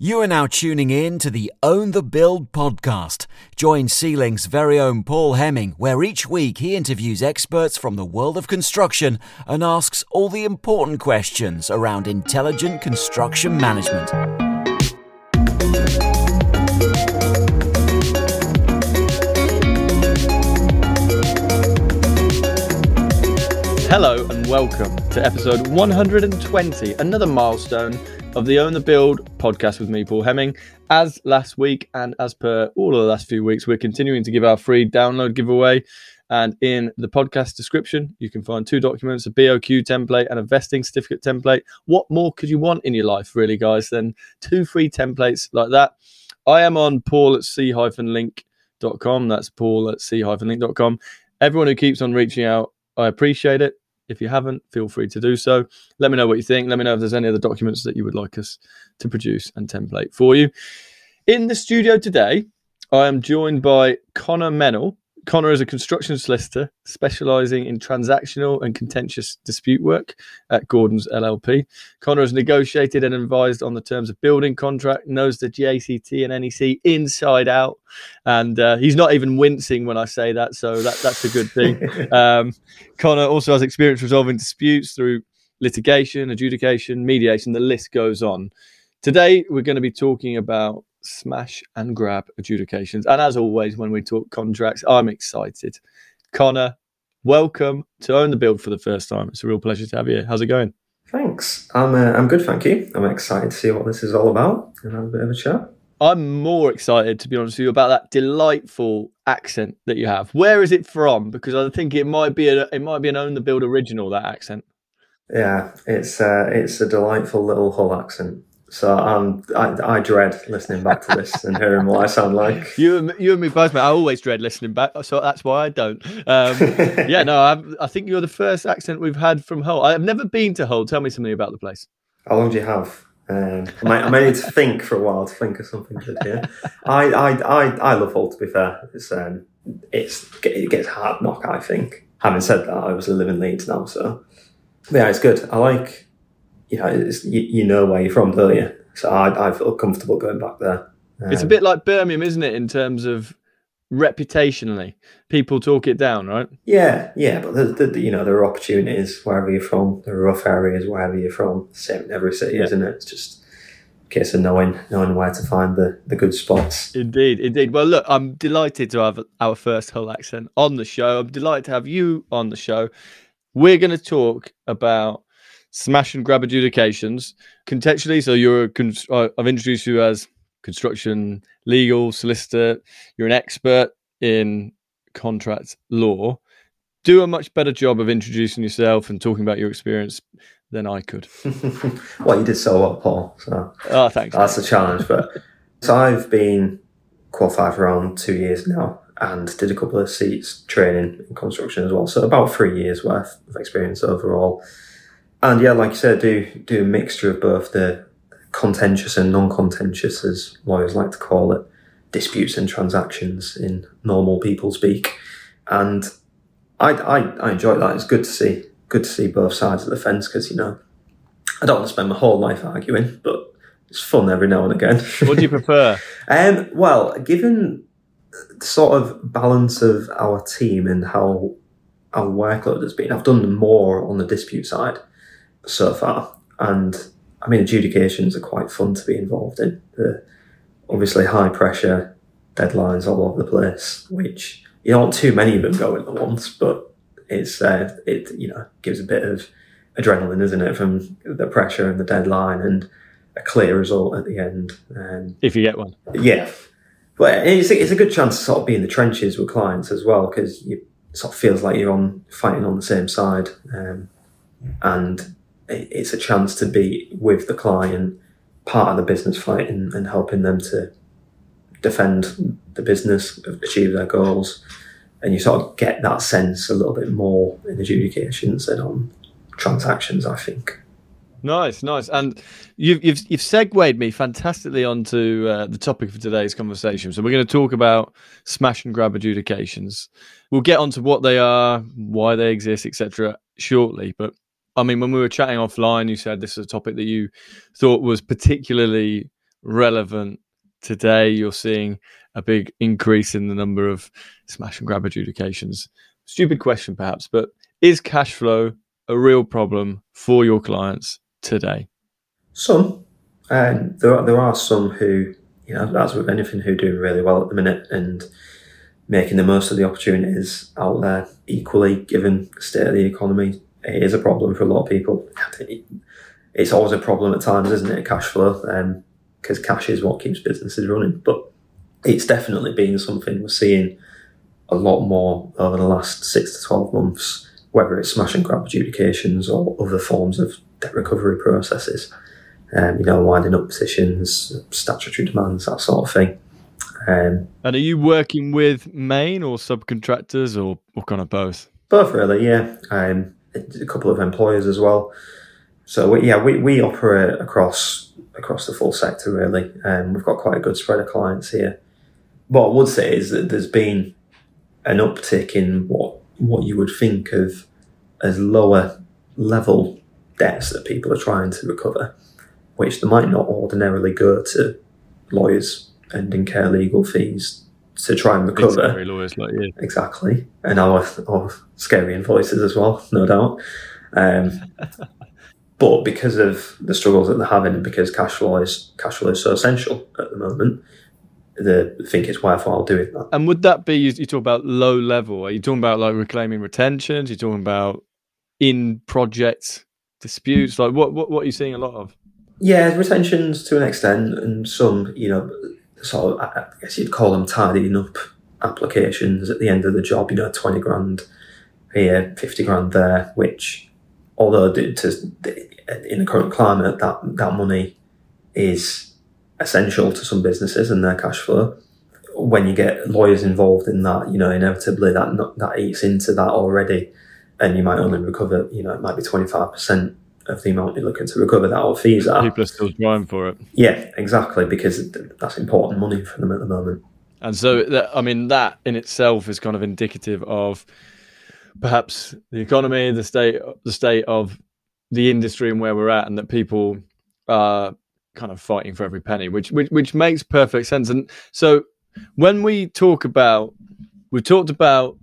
You are now tuning in to the Own the Build podcast. Join C-Link's very own Paul Hemming, where each week he interviews experts from the world of construction and asks all the important questions around intelligent construction management. Hello and welcome to episode 120, another milestone of the Own the Build podcast with me, Paul Hemming. As last week and as per all of the last few weeks, we're continuing to give our free download giveaway. And in the podcast description, you can find two documents a BOQ template and a vesting certificate template. What more could you want in your life, really, guys, than two free templates like that? I am on paul at c-link.com. That's paul at c-link.com. Everyone who keeps on reaching out, I appreciate it. If you haven't, feel free to do so. Let me know what you think. Let me know if there's any other documents that you would like us to produce and template for you. In the studio today, I am joined by Connor Mennell. Connor is a construction solicitor specializing in transactional and contentious dispute work at Gordons LLP. Connor has negotiated and advised on the terms of building contract, knows the JCT and NEC inside out, and uh, he's not even wincing when I say that, so that, that's a good thing. um, Connor also has experience resolving disputes through litigation, adjudication, mediation, the list goes on. Today, we're going to be talking about smash and grab adjudications. And as always, when we talk contracts, I'm excited. Connor, welcome to Own the Build for the first time. It's a real pleasure to have you. How's it going? Thanks. I'm uh, I'm good, thank you. I'm excited to see what this is all about and have a bit of a chat. I'm more excited, to be honest with you, about that delightful accent that you have. Where is it from? Because I think it might be a it might be an Own the Build original. That accent. Yeah, it's uh, it's a delightful little Hull accent. So um, I, I dread listening back to this and hearing what I sound like. You and you and me both, mate. I always dread listening back, so that's why I don't. Um, yeah, no, I'm, i think you're the first accent we've had from Hull. I've never been to Hull. Tell me something about the place. How long do you have? Um, I, might, I may need to think for a while to think of something good here. I, I, I, I love Hull. To be fair, it's um, it's it gets hard knock. I think. Having said that, I was a living Leeds now, so yeah, it's good. I like you know, you, you, know where you're from, don't you? So I, I feel comfortable going back there. Um, it's a bit like Birmingham, isn't it, in terms of reputationally? People talk it down, right? Yeah, yeah, but the, the, you know there are opportunities wherever you're from. There are rough areas wherever you're from. Same in every city, yeah. isn't it? It's just a case of knowing knowing where to find the, the good spots. Indeed, indeed. Well, look, I'm delighted to have our first Hull accent on the show. I'm delighted to have you on the show. We're going to talk about smash and grab adjudications contextually. So you're a, uh, I've introduced you as construction legal solicitor. You're an expert in contract law. Do a much better job of introducing yourself and talking about your experience than I could. well, you did so well, Paul. So oh, thanks. That's a challenge. But so I've been qualified for around two years now and did a couple of seats training in construction as well. So about three years worth of experience overall. And yeah, like you said, do do a mixture of both the contentious and non-contentious, as lawyers like to call it, disputes and transactions in normal people speak. And I, I, I enjoy that. It's good to see good to see both sides of the fence because you know I don't want to spend my whole life arguing, but it's fun every now and again. What do you prefer? um, well, given the sort of balance of our team and how our workload has been, I've done more on the dispute side so far. And I mean, adjudications are quite fun to be involved in. The obviously high pressure deadlines all over the place, which you don't too many of them going at once, but it's uh, it you know gives a bit of adrenaline, isn't it, from the pressure and the deadline and a clear result at the end. Um, if you get one, yeah. But it's a, it's a good chance to sort of be in the trenches with clients as well because you sort of feels like you're on fighting on the same side, um, and it's a chance to be with the client, part of the business fight, and, and helping them to defend the business, achieve their goals, and you sort of get that sense a little bit more in adjudications than on transactions. I think. Nice, nice, and you've you've you've segued me fantastically onto uh, the topic for today's conversation. So we're going to talk about smash and grab adjudications. We'll get onto what they are, why they exist, etc. Shortly, but I mean, when we were chatting offline, you said this is a topic that you thought was particularly relevant today? You're seeing a big increase in the number of smash and grab adjudications. Stupid question, perhaps, but is cash flow a real problem for your clients today? Some, and there are, there are some who, you know, as with anything, who are doing really well at the minute and making the most of the opportunities out there. Equally, given the state of the economy, it is a problem for a lot of people. It's always a problem at times, isn't it? Cash flow, because um, cash is what keeps businesses running. But it's definitely been something we're seeing a lot more over the last six to twelve months. Whether it's smash and grab adjudications or other forms of debt recovery processes, um, you know, winding up petitions, statutory demands, that sort of thing. Um, and are you working with main or subcontractors or, or kind of both? Both, really, yeah. Um, a couple of employers as well. So we, yeah, we, we operate across across the full sector really, and um, we've got quite a good spread of clients here. What I would say is that there's been an uptick in what what you would think of as lower level debts that people are trying to recover, which they might not ordinarily go to lawyers and incur legal fees to try and recover. Scary lawyers like you. Exactly. And our, our scary invoices as well, no doubt. Um, but because of the struggles that they're having and because cash flow is cash flow is so essential at the moment, they think it's worthwhile doing that. And would that be you, you talk about low level? Are you talking about like reclaiming retentions? Are you talking about in project disputes? Like what, what what are you seeing a lot of? Yeah, retentions to an extent, and some you know sort of, I guess you'd call them tidying up applications at the end of the job, you know, 20 grand here, 50 grand there, which, although to, in the current climate, that, that money is essential to some businesses and their cash flow. When you get lawyers involved in that, you know, inevitably that, that eats into that already. And you might only recover, you know, it might be 25% of the amount you're looking to recover that our fees are. People are still trying for it. Yeah, exactly, because that's important money for them at the moment. And so, that, I mean, that in itself is kind of indicative of perhaps the economy, the state, the state of the industry, and where we're at, and that people are kind of fighting for every penny, which which, which makes perfect sense. And so, when we talk about, we talked about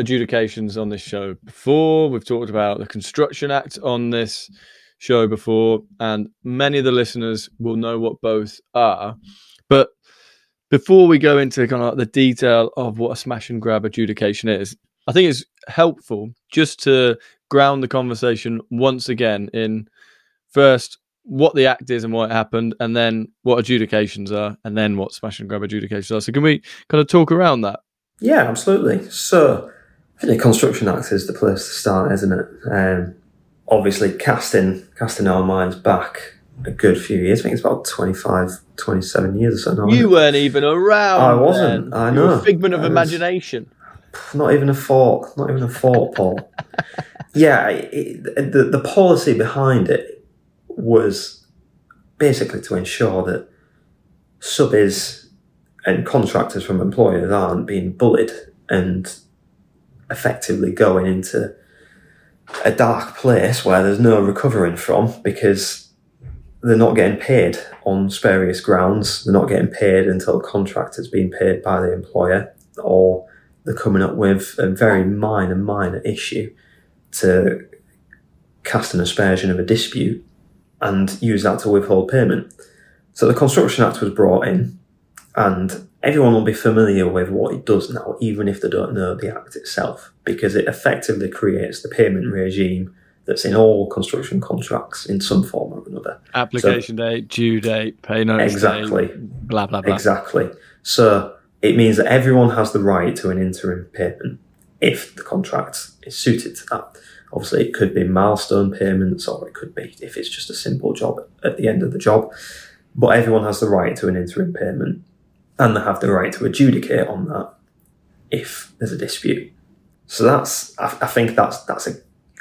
adjudications on this show before. We've talked about the Construction Act on this show before, and many of the listeners will know what both are. But before we go into kind of the detail of what a smash and grab adjudication is, I think it's helpful just to ground the conversation once again in first what the act is and why it happened, and then what adjudications are, and then what smash and grab adjudications are. So, can we kind of talk around that? Yeah, absolutely. So, the Construction Act is the place to start, isn't it? Um, obviously, casting casting our minds back a good few years. I think it's about 25, 27 years or so. You weren't even around. I wasn't. Then. I know. a figment of imagination. Not even a thought. Not even a thought, Paul. yeah, it, the the policy behind it was basically to ensure that subbies and contractors from employers aren't being bullied and effectively going into a dark place where there's no recovering from because they're not getting paid on spurious grounds. They're not getting paid until the contract has been paid by the employer, or they're coming up with a very minor, minor issue to cast an aspersion of a dispute and use that to withhold payment. So the Construction Act was brought in, and everyone will be familiar with what it does now, even if they don't know the Act itself, because it effectively creates the payment mm. regime that's in all construction contracts in some form or another. Application so, date, due date, pay notice exactly, date, blah blah blah. Exactly. So it means that everyone has the right to an interim payment if the contract is suited to that. Obviously, it could be milestone payments, or it could be if it's just a simple job at the end of the job. But everyone has the right to an interim payment and they have the right to adjudicate on that if there's a dispute. So that's, I, I think that's that's a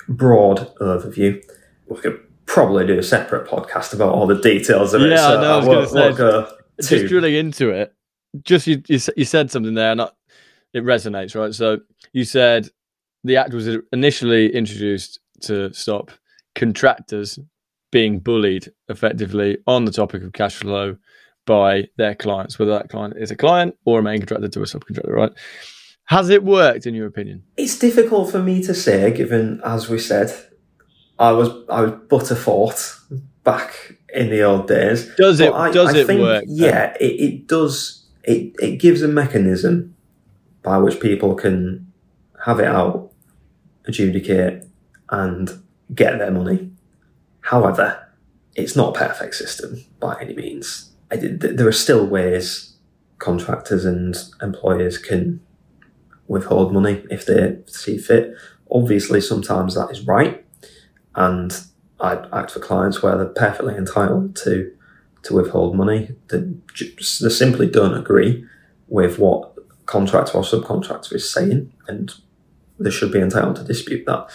broad overview. We could probably do a separate podcast about all the details of it. Yeah, so I. I was going to say, just drilling into it. Just you, you, you said something there, and it resonates, right? So you said the act was initially introduced to stop contractors being bullied effectively on the topic of cash flow by their clients, whether that client is a client or a main contractor to a subcontractor, right? Has it worked in your opinion? It's difficult for me to say, given as we said, I was I was butterfort back in the old days. Does it? I, does I it think, work? Yeah, it, it does. It it gives a mechanism by which people can have it out, adjudicate, and get their money. However, it's not a perfect system by any means. I, there are still ways contractors and employers can withhold money if they see fit. Obviously, sometimes that is right, and I act for clients where they're perfectly entitled to to withhold money. They, they simply don't agree with what contractor or subcontractor is saying, and they should be entitled to dispute that.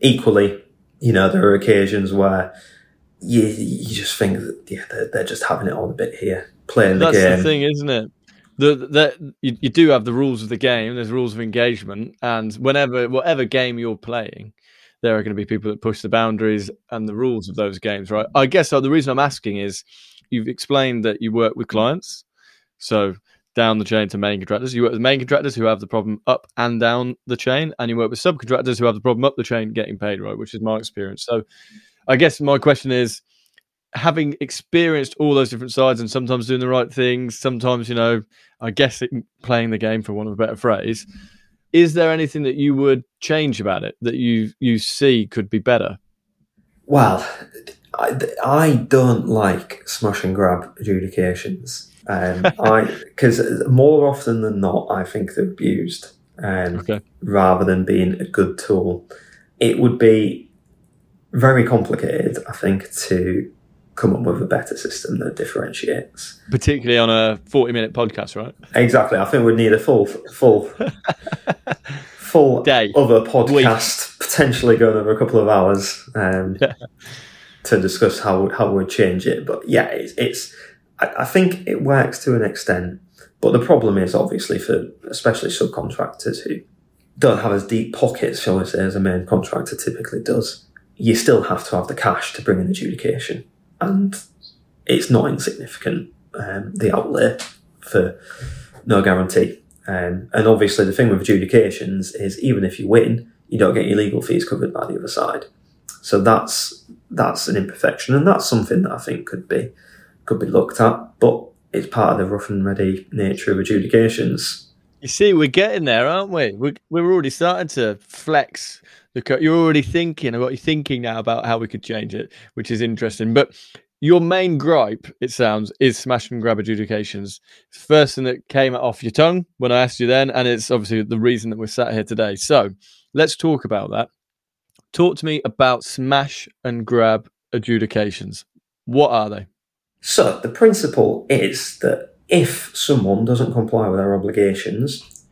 Equally, you know, there are occasions where you you just think that yeah, they're, they're just having it on a bit here, playing That's the game. That's the thing, isn't it? The, the you, you do have the rules of the game. There's rules of engagement, and whenever whatever game you're playing, there are going to be people that push the boundaries and the rules of those games, right? I guess so the reason I'm asking is you've explained that you work with clients, so down the chain to main contractors. You work with main contractors who have the problem up and down the chain, and you work with subcontractors who have the problem up the chain getting paid, right? Which is my experience. So I guess my question is having experienced all those different sides and sometimes doing the right things, sometimes, you know, I guess it, playing the game for want of a better phrase, is there anything that you would change about it that you you see could be better? Well, I, I don't like smash and grab adjudications. Um, I because more often than not, I think they're abused. Um, okay. Rather than being a good tool, it would be very complicated, I think, to come up with a better system that differentiates. Particularly on a forty-minute podcast, right? Exactly. I think we'd need a full, full, full day other podcast, Week. potentially going over a couple of hours um, to discuss how how we'd change it. But yeah, it's, it's I, I think it works to an extent. But the problem is obviously for especially subcontractors who don't have as deep pockets, shall we say, as a main contractor typically does you still have to have the cash to bring an adjudication, and it's not insignificant um, the outlay for no guarantee. Um, and obviously, the thing with adjudications is even if you win, you don't get your legal fees covered by the other side. So that's that's an imperfection, and that's something that I think could be could be looked at. But it's part of the rough and ready nature of adjudications. You see, we're getting there, aren't we? We're, we're already starting to flex the you're already thinking about you're thinking now about how we could change it, which is interesting. But your main gripe, it sounds, is smash and grab adjudications. First thing that came off your tongue when I asked you then, and it's obviously the reason that we're sat here today. So let's talk about that. Talk to me about smash and grab adjudications. What are they? So the principle is that if someone doesn't comply with their obligations,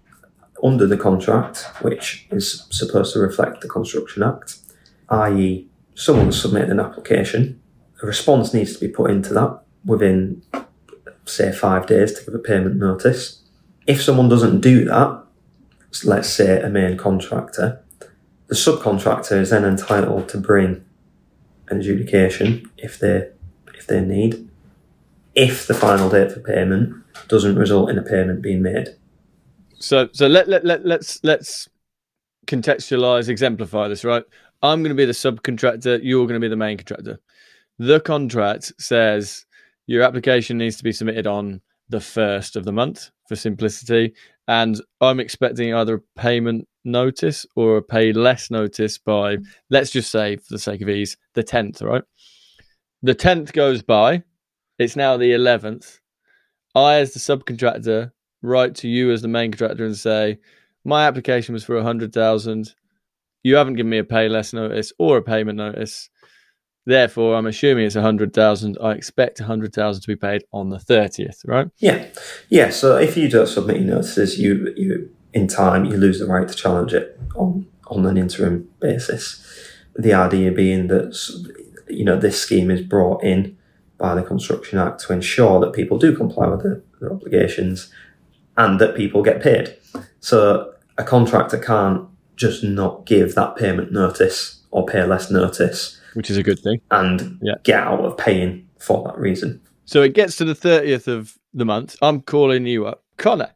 under the contract, which is supposed to reflect the Construction Act, i.e., someone submitted an application, a response needs to be put into that within, say, five days to give a payment notice. If someone doesn't do that, let's say a main contractor, the subcontractor is then entitled to bring an adjudication if they if they need, if the final date for payment doesn't result in a payment being made. So so let let, let let's let's contextualize, exemplify this, right? I'm going to be the subcontractor, you're going to be the main contractor. The contract says your application needs to be submitted on the first of the month for simplicity, and I'm expecting either a payment notice or a pay less notice by, let's just say, for the sake of ease, the 10th, right? The 10th goes by, it's now the 11th. I, as the subcontractor, write to you as the main contractor and say, my application was for a hundred thousand. You haven't given me a pay less notice or a payment notice. Therefore, I'm assuming it's a hundred thousand. I expect a hundred thousand to be paid on the thirtieth, right? Yeah, yeah. So if you don't submit your notices, you you in time you lose the right to challenge it on on an interim basis. The idea being that you know this scheme is brought in by the Construction Act to ensure that people do comply with their, their obligations and that people get paid. So a contractor can't just not give that payment notice or pay less notice, which is a good thing, and yeah. get out of paying for that reason. So it gets to the 30th of the month. I'm calling you up. Connor,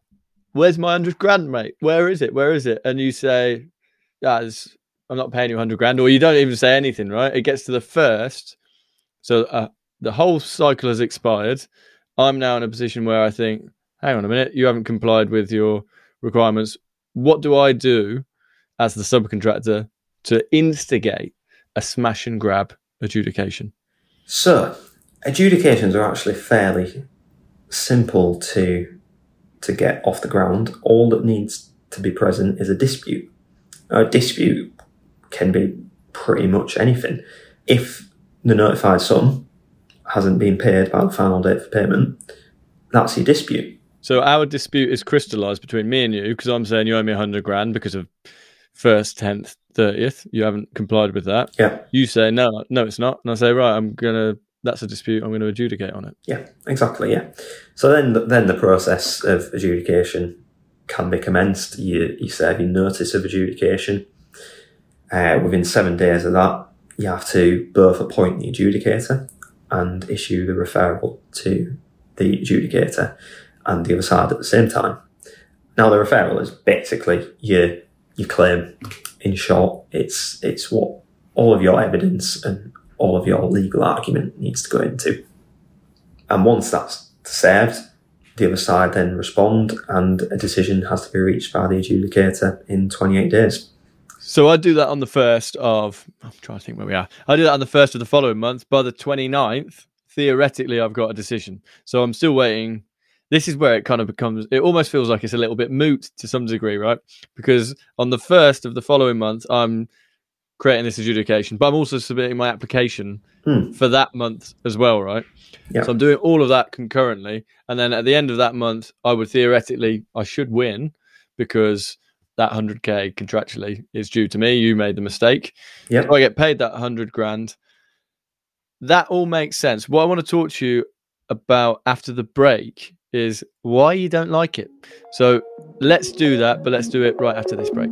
where's my 100 grand, mate? Where is it? Where is it? And you say, I'm not paying you 100 grand. Or you don't even say anything, right? It gets to the first. So uh, the whole cycle has expired. I'm now in a position where I think, hang on a minute, you haven't complied with your requirements. What do I do as the subcontractor to instigate a smash and grab adjudication? So, adjudications are actually fairly simple to to get off the ground. All that needs to be present is a dispute. A dispute can be pretty much anything. If the notified sum hasn't been paid by the final date for payment, that's your dispute. So our dispute is crystallized between me and you because I'm saying you owe me 100 grand because of first, 10th, 30th. You haven't complied with that. Yeah. You say, no, no, it's not. And I say, right, I'm going to, that's a dispute. I'm going to adjudicate on it. Yeah, exactly. Yeah. So then, then the process of adjudication can be commenced. You, you serve your notice of adjudication. Uh, within seven days of that, you have to both appoint the adjudicator and issue the referral to the adjudicator and the other side at the same time. Now, the referral is basically your your claim. In short, it's it's what all of your evidence and all of your legal argument needs to go into. And once that's served, the other side then respond, and a decision has to be reached by the adjudicator in 28 days. So I do that on the first of, I'm trying to think where we are. I do that on the first of the following month. By the 29th, theoretically, I've got a decision. So I'm still waiting. This is where it kind of becomes, it almost feels like it's a little bit moot to some degree, right? Because on the first of the following month, I'm creating this adjudication, but I'm also submitting my application Hmm. for that month as well, right? Yeah. So I'm doing all of that concurrently. And then at the end of that month, I would theoretically, I should win because that 100k contractually is due to me. You made the mistake. Yep. So I get paid that 100 grand. That all makes sense. What I want to talk to you about after the break is why you don't like it. So let's do that, but let's do it right after this break.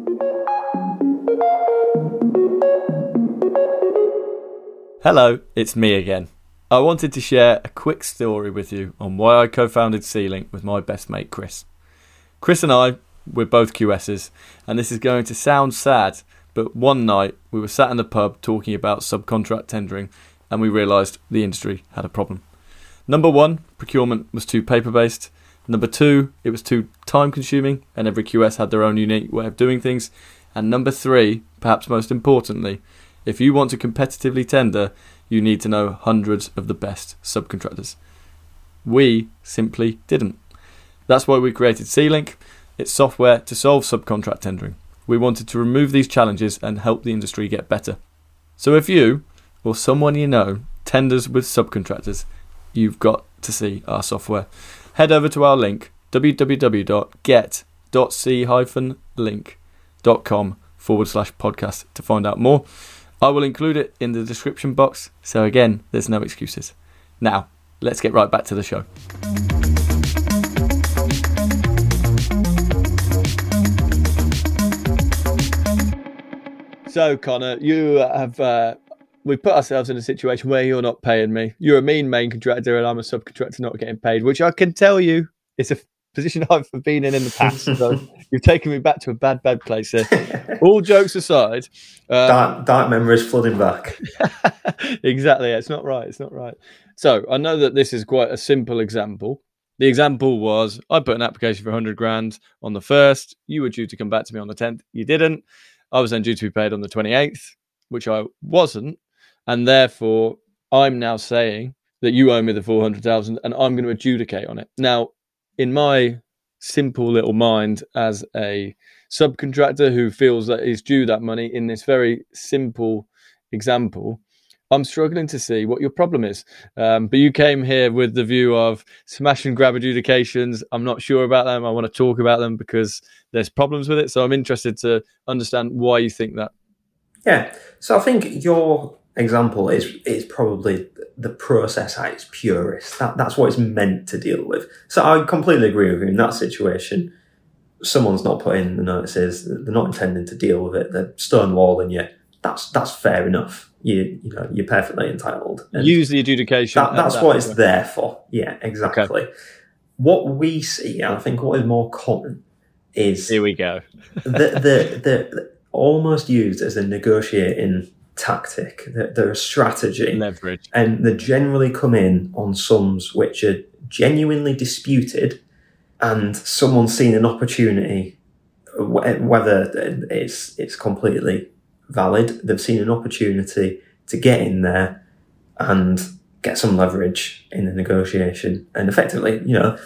Hello, it's me again. I wanted to share a quick story with you on why I co founded C-Link with my best mate Chris. Chris and I, we're both QSs, and this is going to sound sad, but one night we were sat in the pub talking about subcontract tendering and we realised the industry had a problem. Number one, procurement was too paper based. Number two, it was too time consuming and every QS had their own unique way of doing things. And number three, perhaps most importantly, if you want to competitively tender, you need to know hundreds of the best subcontractors. We simply didn't. That's why we created C-Link. It's software to solve subcontract tendering. We wanted to remove these challenges and help the industry get better. So if you or someone you know tenders with subcontractors, you've got to see our software. Head over to our link www.get.c-link.com forward slash podcast to find out more. I will include it in the description box. So again, there's no excuses. Now, let's get right back to the show. So, Connor, you have uh, we've put ourselves in a situation where you're not paying me. You're a mean main contractor, and I'm a subcontractor not getting paid, which I can tell you is a position I've been in in the past. so you've taken me back to a bad, bad place here. All jokes aside, uh, dark, dark memories flooding back. exactly. It's not right. It's not right. So I know that this is quite a simple example. The example was I put an application for 100 grand on the first. You were due to come back to me on the 10th. You didn't. I was then due to be paid on the 28th, which I wasn't. And therefore, I'm now saying that you owe me the 400,000 and I'm going to adjudicate on it. Now, in my simple little mind as a subcontractor who feels that he's due that money in this very simple example, I'm struggling to see what your problem is. Um, but you came here with the view of smash and grab adjudications. I'm not sure about them. I want to talk about them because there's problems with it. So I'm interested to understand why you think that. Yeah. So I think your example is is probably the process at its purest. That that's what it's meant to deal with. So I completely agree with you in that situation. Someone's not putting the notices. They're not intending to deal with it. They're stonewalling you. That's that's fair enough. You you know you're perfectly entitled. And use the adjudication. That, that's that what it's there for. Yeah, exactly. Okay. What we see, and I think what is more common, is here we go. the, the, the almost used as a negotiating tactic. They're, they're a strategy, leverage, and they generally come in on sums which are genuinely disputed, and someone's seen an opportunity, whether it's it's completely valid. They've seen an opportunity to get in there and get some leverage in the negotiation, and effectively, you know,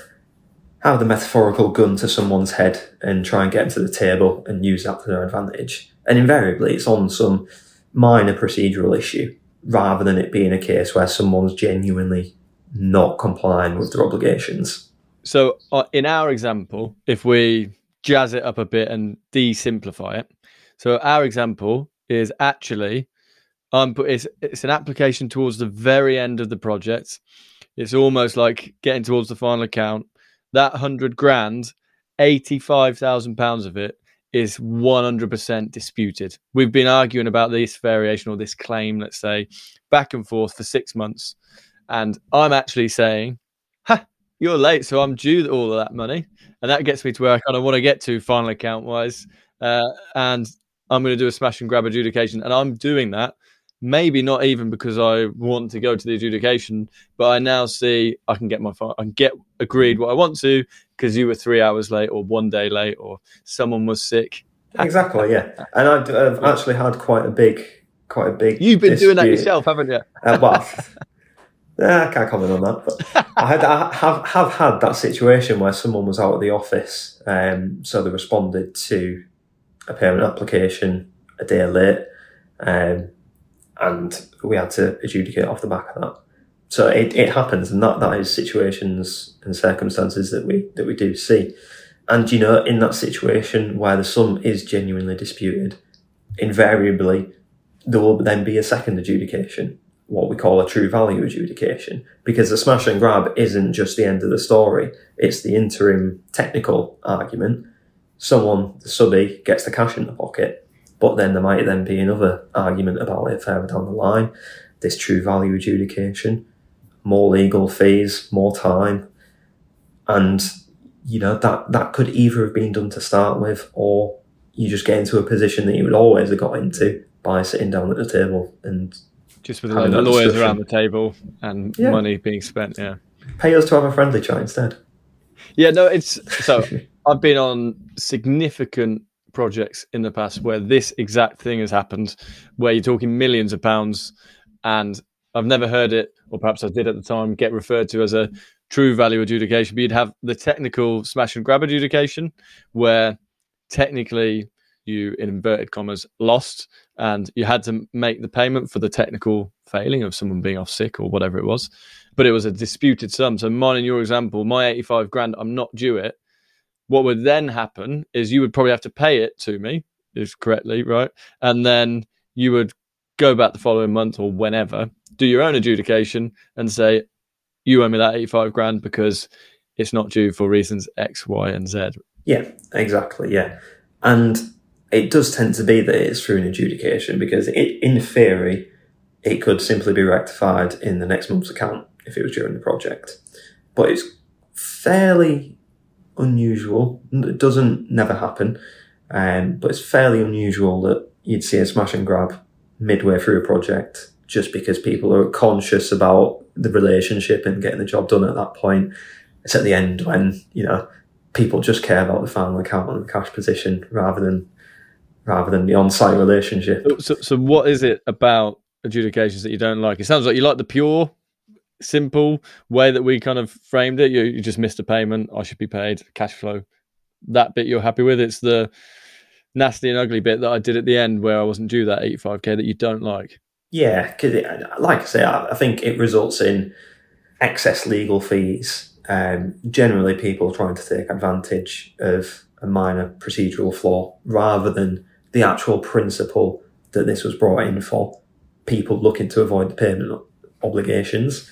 have the metaphorical gun to someone's head and try and get them to the table and use that to their advantage. And invariably, it's on some minor procedural issue rather than it being a case where someone's genuinely not complying with their obligations. So, uh, in our example, if we jazz it up a bit and de-simplify it, so our example is actually um, it's it's an application towards the very end of the project. It's almost like getting towards the final account. That hundred grand, eighty-five thousand pounds of it is 100% disputed. We've been arguing about this variation or this claim, let's say, back and forth for six months. And I'm actually saying, ha, you're late, so I'm due all of that money. And that gets me to where I kind of want to get to final account wise. Uh, and I'm going to do a smash and grab adjudication. And I'm doing that maybe not even because I want to go to the adjudication, but I now see I can get my I can get agreed what I want to because you were three hours late or one day late or someone was sick. Exactly, yeah. And I've actually had quite a big, quite a big. You've been dispute. doing that yourself, haven't you? Uh, well, yeah, I can't comment on that, but I, had, I have have had that situation where someone was out of the office, um, so they responded to a payment application a day late. Um, and we had to adjudicate off the back of that. So it, it happens, and that, that is situations and circumstances that we that we do see. And you know, in that situation where the sum is genuinely disputed, invariably there will then be a second adjudication, what we call a true value adjudication, because the smash and grab isn't just the end of the story; it's the interim technical argument. Someone, the subby, gets the cash in the pocket, but then there might then be another argument about it further down the line. This true value adjudication, more legal fees, more time, and you know that that could either have been done to start with, or you just get into a position that you would always have got into by sitting down at the table and just with the lawyers around the table and yeah. money being spent. Yeah, pay us to have a friendly chat instead. Yeah, no, it's so I've been on significant projects in the past where this exact thing has happened, where you're talking millions of pounds, and I've never heard it, or perhaps I did at the time, get referred to as a true value adjudication. But you'd have the technical smash and grab adjudication, where technically you, in inverted commas, lost, and you had to make the payment for the technical failing of someone being off sick or whatever it was. But it was a disputed sum. So mine, in your example, my 85 grand, I'm not due it what would then happen is you would probably have to pay it to me, is correctly, right? And then you would go back the following month or whenever, do your own adjudication and say, you owe me that 85 grand because it's not due for reasons X, Y, and Z. Yeah, exactly. Yeah. And it does tend to be that it's through an adjudication because it, in theory, it could simply be rectified in the next month's account if it was during the project. But it's fairly unusual. It doesn't never happen, um, but it's fairly unusual that you'd see a smash and grab midway through a project just because people are conscious about the relationship and getting the job done at that point. It's at the end when you know people just care about the final account and the cash position rather than rather than the on-site relationship. So, so what is it about adjudications that you don't like? It sounds like you like the pure simple way that we kind of framed it. You, you just missed a payment. I should be paid. Cash flow. That bit you're happy with. It's the nasty and ugly bit that I did at the end where I wasn't due that 85k that you don't like. Yeah, because like I say, I, I, think it results in excess legal fees. Um, generally, people trying to take advantage of a minor procedural flaw rather than the actual principle that this was brought in for. People looking to avoid the payment obligations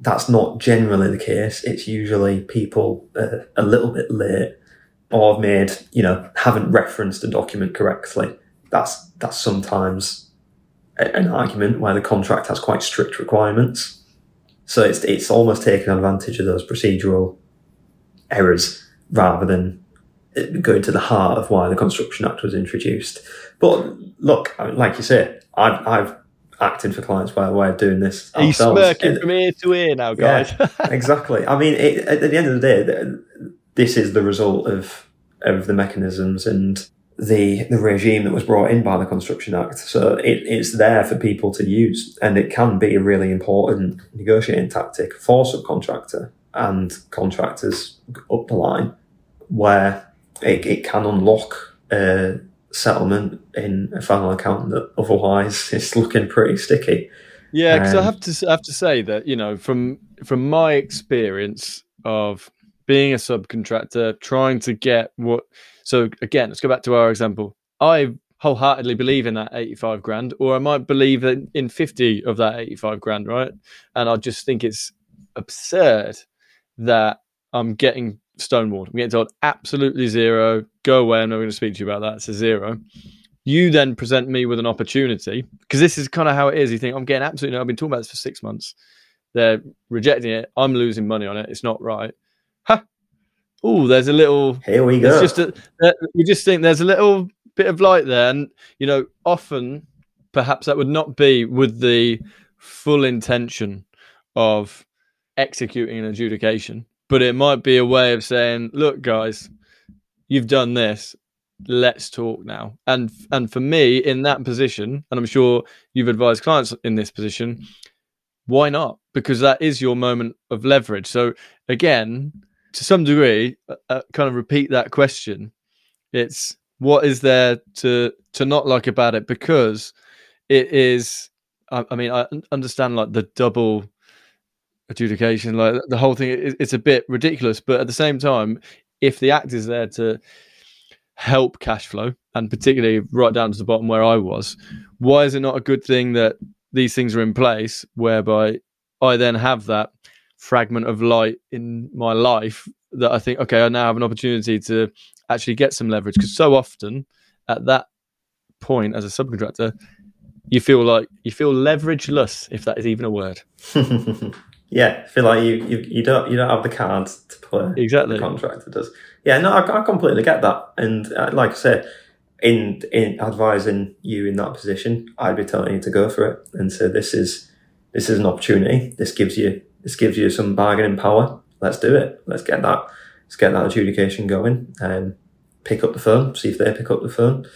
that's not generally the case. It's usually people uh, a little bit late or have made, you know, haven't referenced a document correctly. That's that's sometimes an argument where the contract has quite strict requirements. So it's it's almost taking advantage of those procedural errors rather than going to the heart of why the Construction Act was introduced. But look, like you say, I've, I've acted for clients by way of doing this. He's smirking from ear to ear now, guys. Yeah, exactly. I mean, it, at the end of the day, this is the result of of the mechanisms and the the regime that was brought in by the Construction Act. So it, it's there for people to use, and it can be a really important negotiating tactic for subcontractor and contractors up the line, where it, it can unlock a settlement in a final account that otherwise is looking pretty sticky. Yeah, because um, I have to I have to say that you know from from my experience of being a subcontractor, trying to get what. So again, let's go back to our example. I wholeheartedly believe in that 85 grand, or I might believe in, in 50 of that 85 grand, right? And I just think it's absurd that I'm getting stonewalled. I'm getting told absolutely zero, go away. I'm not going to speak to you about that. It's a zero. You then present me with an opportunity because this is kind of how it is. You think I'm getting absolutely no. I've been talking about this for six months. They're rejecting it. I'm losing money on it. It's not right. Ha! Oh, there's a little. Here we go. Just a, you just think there's a little bit of light there, and you know, often perhaps that would not be with the full intention of executing an adjudication, but it might be a way of saying, "Look, guys, you've done this. Let's talk now." And and for me, in that position, and I'm sure you've advised clients in this position, why not? Because that is your moment of leverage. So again, to some degree, uh, uh kind of repeat that question. It's what is there to to not like about it? Because it is. I, I mean, I understand like the double adjudication, like the whole thing. It's a bit ridiculous, but at the same time, if the act is there to help cash flow, and particularly right down to the bottom where I was, why is it not a good thing that these things are in place whereby I then have that fragment of light in my life that I think, okay, I now have an opportunity to actually get some leverage because so often at that point as a subcontractor, you feel like you feel leverageless, if that is even a word. yeah, feel like you, you you don't you don't have the cards to play. Exactly, the contractor does. Yeah, no, I, I completely get that, and uh, like I said, in in advising you in that position, I'd be telling you to go for it and say this is this is an opportunity. This gives you this gives you some bargaining power. Let's do it. Let's get that let's get that adjudication going and pick up the phone, see if they pick up the phone,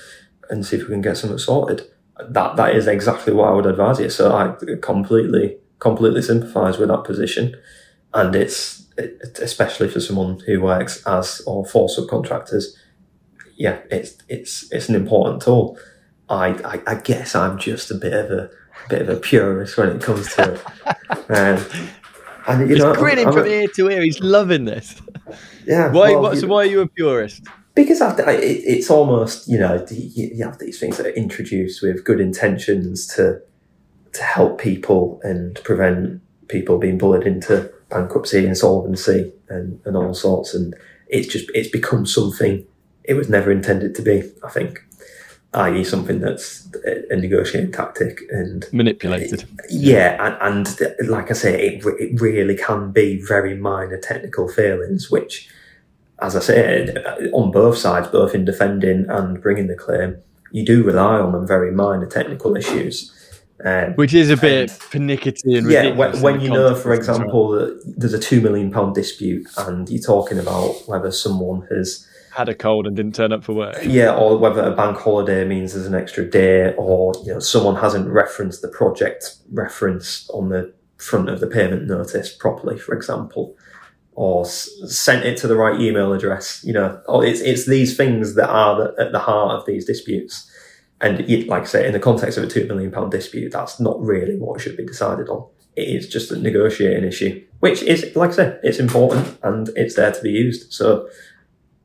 and see if we can get something sorted. That that is exactly what I would advise you. So I completely completely sympathise with that position, and it's it, especially for someone who works as or for subcontractors yeah, it's it's it's an important tool. I, I, I guess I'm just a bit of a bit of a purist when it comes to it. Um, and you He's know, grinning I'm, from I'm, ear to ear. He's loving this. Yeah. Why? Well, what, so why are you a purist? Because after, it, it's almost you know you have these things that are introduced with good intentions to to help people and prevent people being bullied into bankruptcy, insolvency, and and all sorts. And it's just it's become something it was never intended to be, I think, i.e., something that's a negotiating tactic and manipulated. Yeah, and, and like I say, it, it really can be very minor technical failings, which, as I said, on both sides, both in defending and bringing the claim, you do rely on them very minor technical issues. Um, Which is a bit pernickety and yeah. When, when you know, for example, that there's a two million pound dispute, and you're talking about whether someone has had a cold and didn't turn up for work. Yeah, or whether a bank holiday means there's an extra day, or you know someone hasn't referenced the project reference on the front of the payment notice properly, for example, or s- sent it to the right email address. You know, or it's it's these things that are the, at the heart of these disputes. And like I say, in the context of a two million pound dispute, that's not really what should be decided on. It is just a negotiating issue, which is, like I say, it's important and it's there to be used. So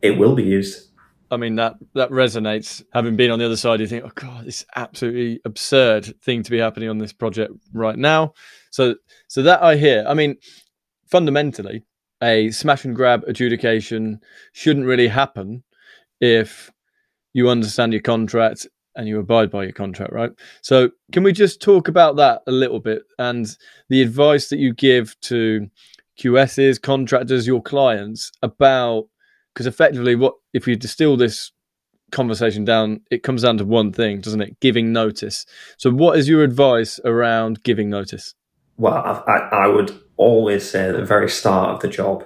it will be used. I mean that that resonates. Having been on the other side, you think, "Oh God, this absolutely absurd thing to be happening on this project right now." So, so that I hear. I mean, fundamentally, a smash and grab adjudication shouldn't really happen if you understand your contract and you abide by your contract, right? So, can we just talk about that a little bit and the advice that you give to QSs, contractors, your clients about because effectively, what if you distill this conversation down, it comes down to one thing, doesn't it? Giving notice. So, what is your advice around giving notice? Well, I, I would always say at the very start of the job,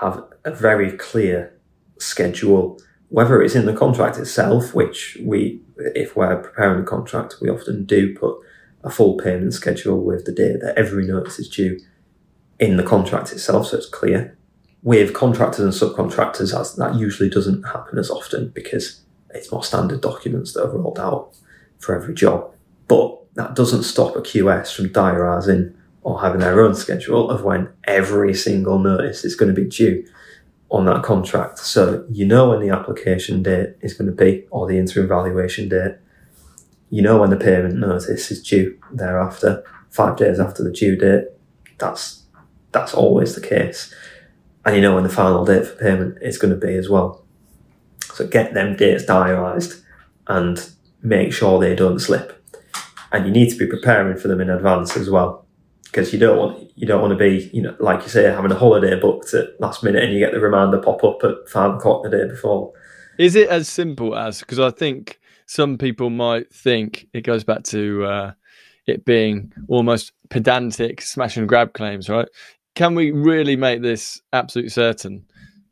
have a very clear schedule, whether it's in the contract itself, which we, if we're preparing a contract, we often do put a full payment schedule with the date that every notice is due in the contract itself, so it's clear. With contractors and subcontractors, that usually doesn't happen as often because it's more standard documents that are rolled out for every job. But that doesn't stop a QS from diarising or having their own schedule of when every single notice is going to be due on that contract. So you know when the application date is going to be or the interim valuation date. You know when the payment notice is due thereafter, five days after the due date. That's that's always the case. And you know when the final date for payment is going to be as well. So get them dates diarised and make sure they don't slip. And you need to be preparing for them in advance as well because you don't want you don't want to be you know like you say having a holiday booked at last minute and you get the reminder pop up at five o'clock the day before. Is it as simple as because I think some people might think it goes back to uh, it being almost pedantic smash and grab claims, right? Can we really make this absolutely certain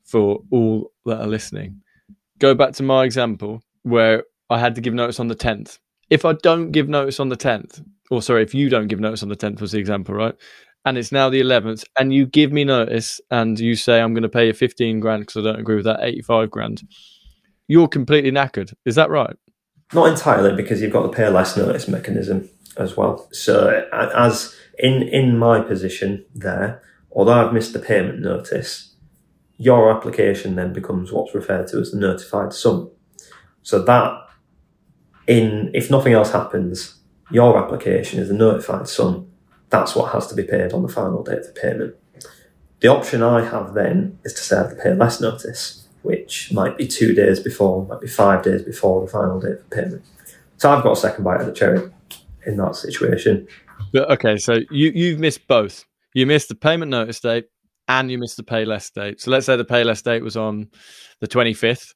for all that are listening? Go back to my example where I had to give notice on the tenth. If I don't give notice on the tenth, or sorry, if you don't give notice on the 10th, was the example, right? And it's now the 11th, and you give me notice and you say, I'm going to pay you 15 grand because I don't agree with that 85 grand, you're completely knackered. Is that right? Not entirely, because you've got the pay less notice mechanism as well. So, as in, in my position there, although I've missed the payment notice, your application then becomes what's referred to as the notified sum. So that in if nothing else happens, your application is a notified sum. That's what has to be paid on the final date of payment. The option I have then is to say I have to pay less notice, which might be two days before, might be five days before the final date of payment. So I've got a second bite of the cherry in that situation. But okay, so you you've missed both. You missed the payment notice date and you missed the pay less date. So let's say the pay less date was on the 25th.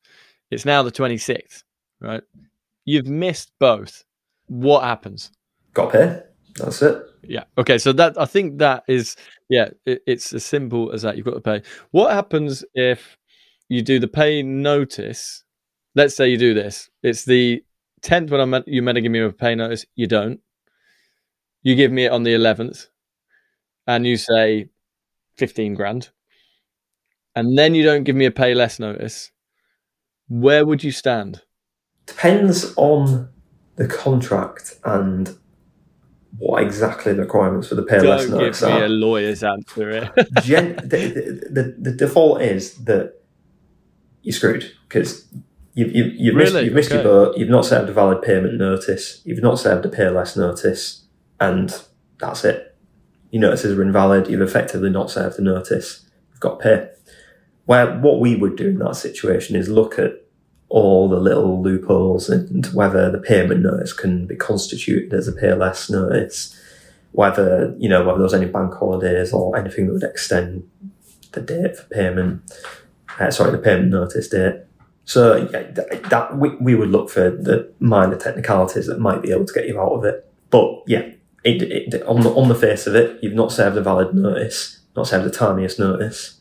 It's now the 26th, right? You've missed both what happens? Got pay. That's it. Yeah. Okay. So that I think that is yeah. It, it's as simple as that. You've got to pay. What happens if you do the pay notice? Let's say you do this. It's the tenth when I'm meant, you meant to give me a pay notice. You don't. You give me it on the eleventh, and you say fifteen grand, and then you don't give me a pay less notice. Where would you stand? Depends on the contract and what exactly the requirements for the pay less notice give me a lawyer's answer. Eh? Gen- the, the, the, default is that you're screwed because you, you, you've really? missed, you've missed okay. your boat, you've not served a valid payment notice, you've not served a pay less notice, and that's it. Your notices are invalid, you've effectively not served the notice, you've got to pay. Where what we would do in that situation is look at all the little loopholes and whether the payment notice can be constituted as a pay less notice, whether, you know, whether there's any bank holidays or anything that would extend the date for payment, uh, sorry, the payment notice date. So yeah, that we, we would look for the minor technicalities that might be able to get you out of it. But yeah, it, it, on the on the face of it, you've not served a valid notice, not served a timeous notice,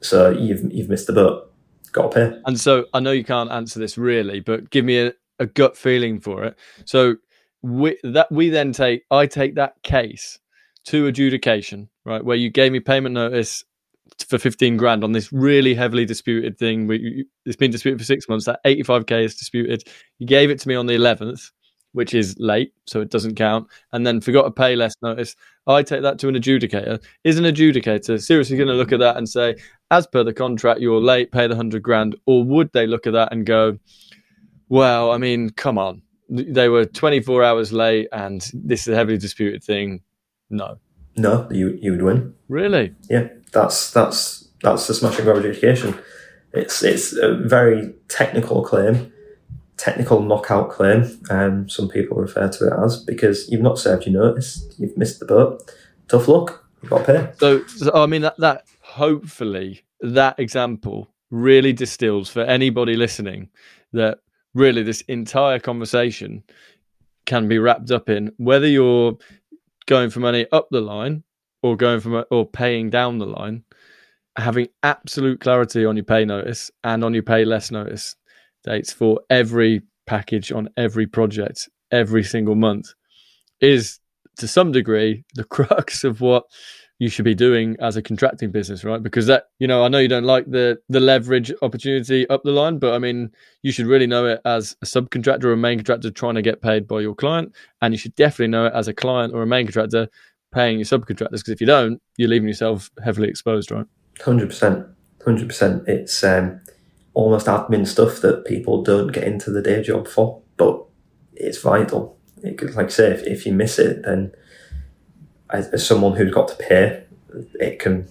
so you've you've missed the boat. Got. And so I know you can't answer this really, but give me a, a gut feeling for it. So we that we then take I take that case to adjudication, right, where you gave me payment notice for 15 grand on this really heavily disputed thing. We, it's been disputed for six months. That 85k is disputed. You gave it to me on the 11th which is late, so it doesn't count, and then forgot to pay less notice, I take that to an adjudicator. Is an adjudicator seriously going to look at that and say, as per the contract, you're late, pay the hundred grand, or would they look at that and go, well, I mean, come on, they were 24 hours late, and this is a heavily disputed thing. No, no, you you would win. Really? Yeah, that's that's that's the smash and grab adjudication. It's it's a very technical claim technical knockout claim, um, some people refer to it as, because you've not served your notice, you've missed the boat. Tough luck, you've got to pay. So, so I mean, that, that hopefully that example really distills for anybody listening that really this entire conversation can be wrapped up in whether you're going for money up the line or going from or paying down the line having absolute clarity on your pay notice and on your pay less notice dates for every package on every project every single month is to some degree the crux of what you should be doing as a contracting business, right? Because that, you know, I know you don't like the the leverage opportunity up the line, but I mean, you should really know it as a subcontractor or a main contractor trying to get paid by your client, and you should definitely know it as a client or a main contractor paying your subcontractors. Because if you don't, you're leaving yourself heavily exposed, right? Hundred percent, hundred percent. It's um, almost admin stuff that people don't get into the day job for, but it's vital. It, could like I say, if, if you miss it, then as, as someone who's got to pay, it can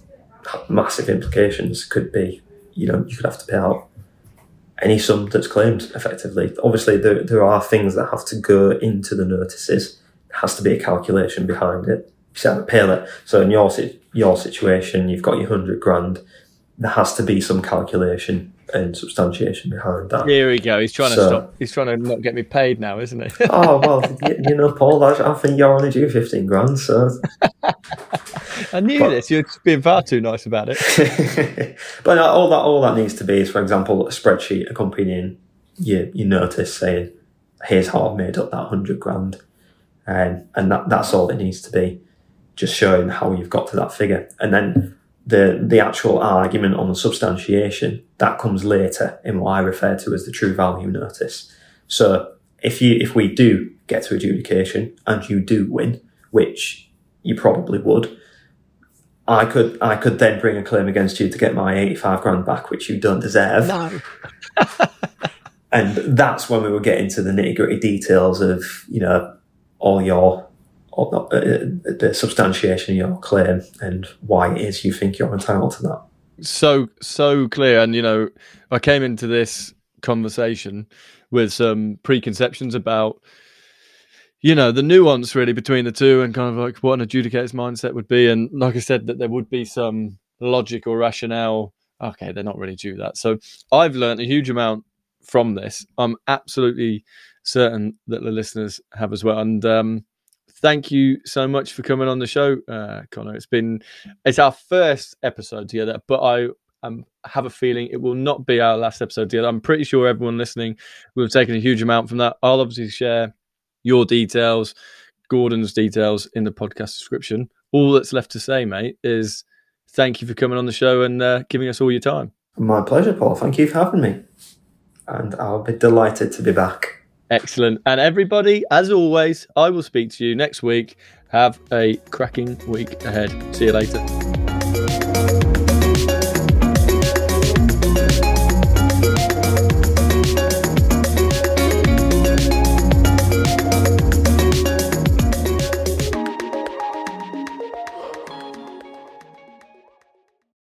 have massive implications. Could be, you know, you could have to pay out any sum that's claimed effectively. Obviously, there, there are things that have to go into the notices. There has to be a calculation behind it. You set a pay So in your your situation, you've got your hundred grand. There has to be some calculation and substantiation behind that. Here we go. He's trying so, to stop. He's trying to not get me paid now, isn't he? oh well, you, you, know, Paul. I, I, think you're only due fifteen grand. So I knew but, this. You're being far too nice about it. but all that all that needs to be is, for example, a spreadsheet accompanying your your notice saying, "Here's how I've made up that hundred grand," um, and that that's all it needs to be, just showing how you've got to that figure, and then the the actual argument on the substantiation that comes later in what I refer to as the true value notice. So if you if we do get to adjudication and you do win, which you probably would, I could I could then bring a claim against you to get my eighty five grand back, which you don't deserve. No. and that's when we would get into the nitty gritty details of you know all your the substantiation of your claim and why it is you think you're entitled to that. So so clear, and you know, I came into this conversation with some preconceptions about you know the nuance really between the two and kind of like what an adjudicator's mindset would be. And like i said that there would be some logic or rationale. Okay they're not really due that. So i've learned a huge amount from this. I'm absolutely certain that the listeners have as well. And um, thank you so much for coming on the show, uh, Connor. It's been it's our first episode together, but I um, have a feeling it will not be our last episode together. I'm pretty sure everyone listening will have taken a huge amount from that. I'll obviously share your details, Gordon's details in the podcast description. All that's left to say, mate, is thank you for coming on the show and uh, giving us all your time. My pleasure, Paul. Thank you for having me. And I'll be delighted to be back. Excellent. And everybody, as always, I will speak to you next week. Have a cracking week ahead. See you later.